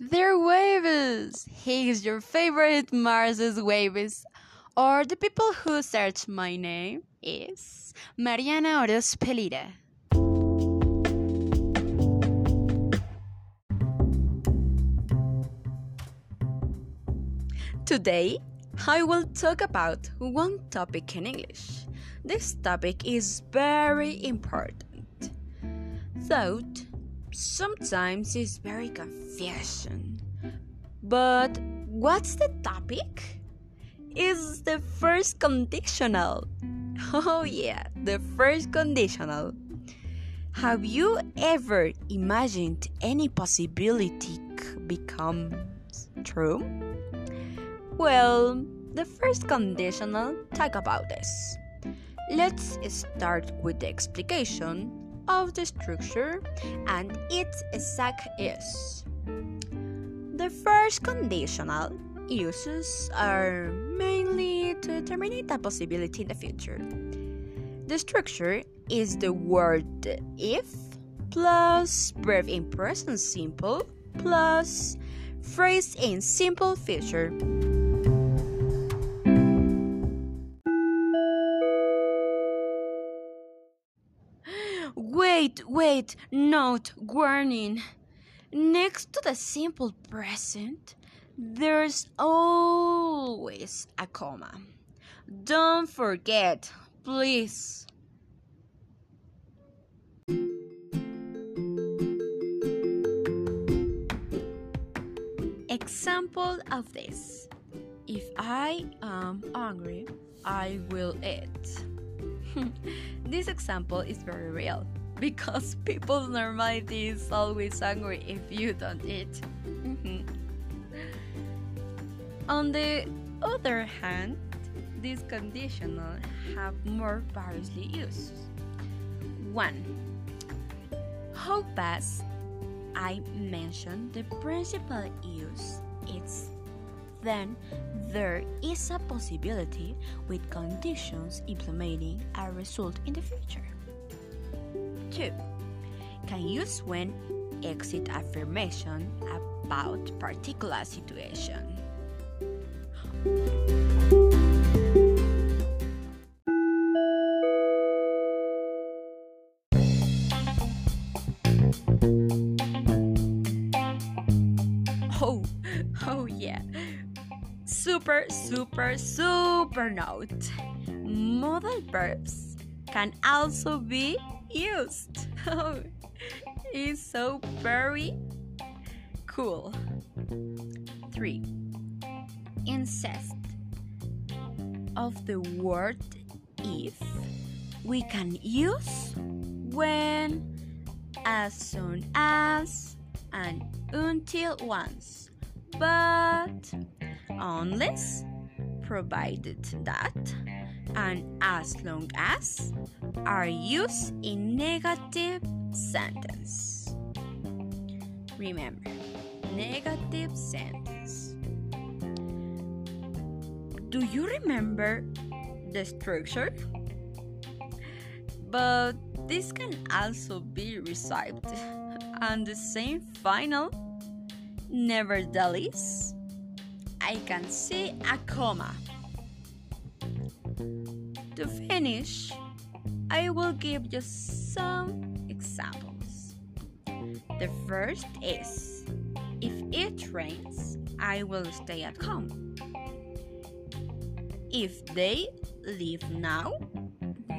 They're waves! He's your favorite Mars's waves. Or the people who search my name is Mariana Oroz Pelira. Today, I will talk about one topic in English. This topic is very important. Thought sometimes it's very confusing. But what's the topic? Is the first conditional. Oh, yeah, the first conditional. Have you ever imagined any possibility becomes true? Well, the first conditional talk about this. Let's start with the explication of the structure and its exact use. The first conditional uses are mainly to terminate a possibility in the future. The structure is the word if plus verb in present simple plus phrase in simple future. Wait, wait, note, warning. Next to the simple present, there's always a comma. Don't forget, please. Example of this. If I am hungry, I will eat. this example is very real because people's normality is always hungry if you don't eat. Mm-hmm. On the other hand, these conditional have more variously uses. 1. How fast I mentioned the principal use is then there is a possibility with conditions implementing a result in the future. 2. Can use when exit affirmation about particular situation. Oh, oh yeah super, super, super note. Modal verbs can also be used. Oh, it's so very cool. 3. Incest of the word if we can use when, as soon as, and until once. But unless provided that and as long as are used in negative sentence. Remember, negative sentence. Do you remember the structure? But this can also be received on the same final. Nevertheless, I can see a comma. To finish, I will give you some examples. The first is If it rains, I will stay at home. If they leave now,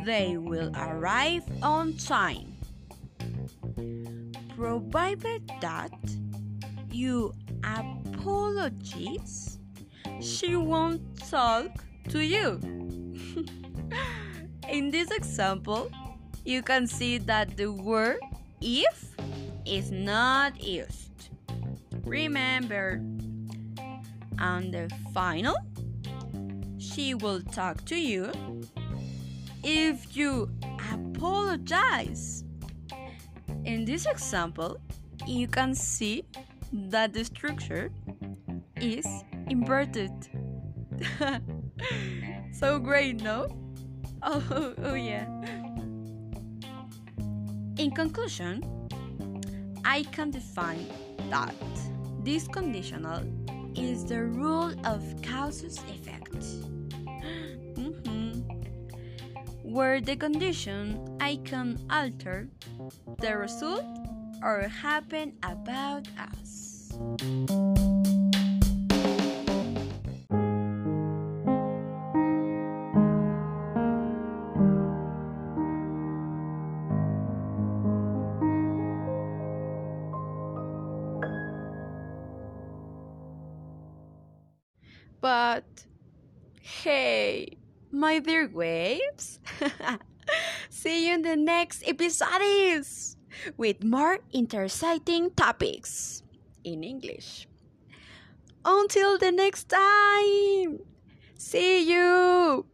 they will arrive on time. Provided that you apologize, she won't talk to you. In this example, you can see that the word if is not used. Remember, and the final, she will talk to you if you apologize. In this example, you can see that the structure is inverted. so great, no? Oh, oh yeah. In conclusion, I can define that This conditional is the rule of causes effect. Mhm. Where the condition I can alter the result or happen about us. But hey, my dear waves, see you in the next episodes with more interesting topics in English. Until the next time, see you.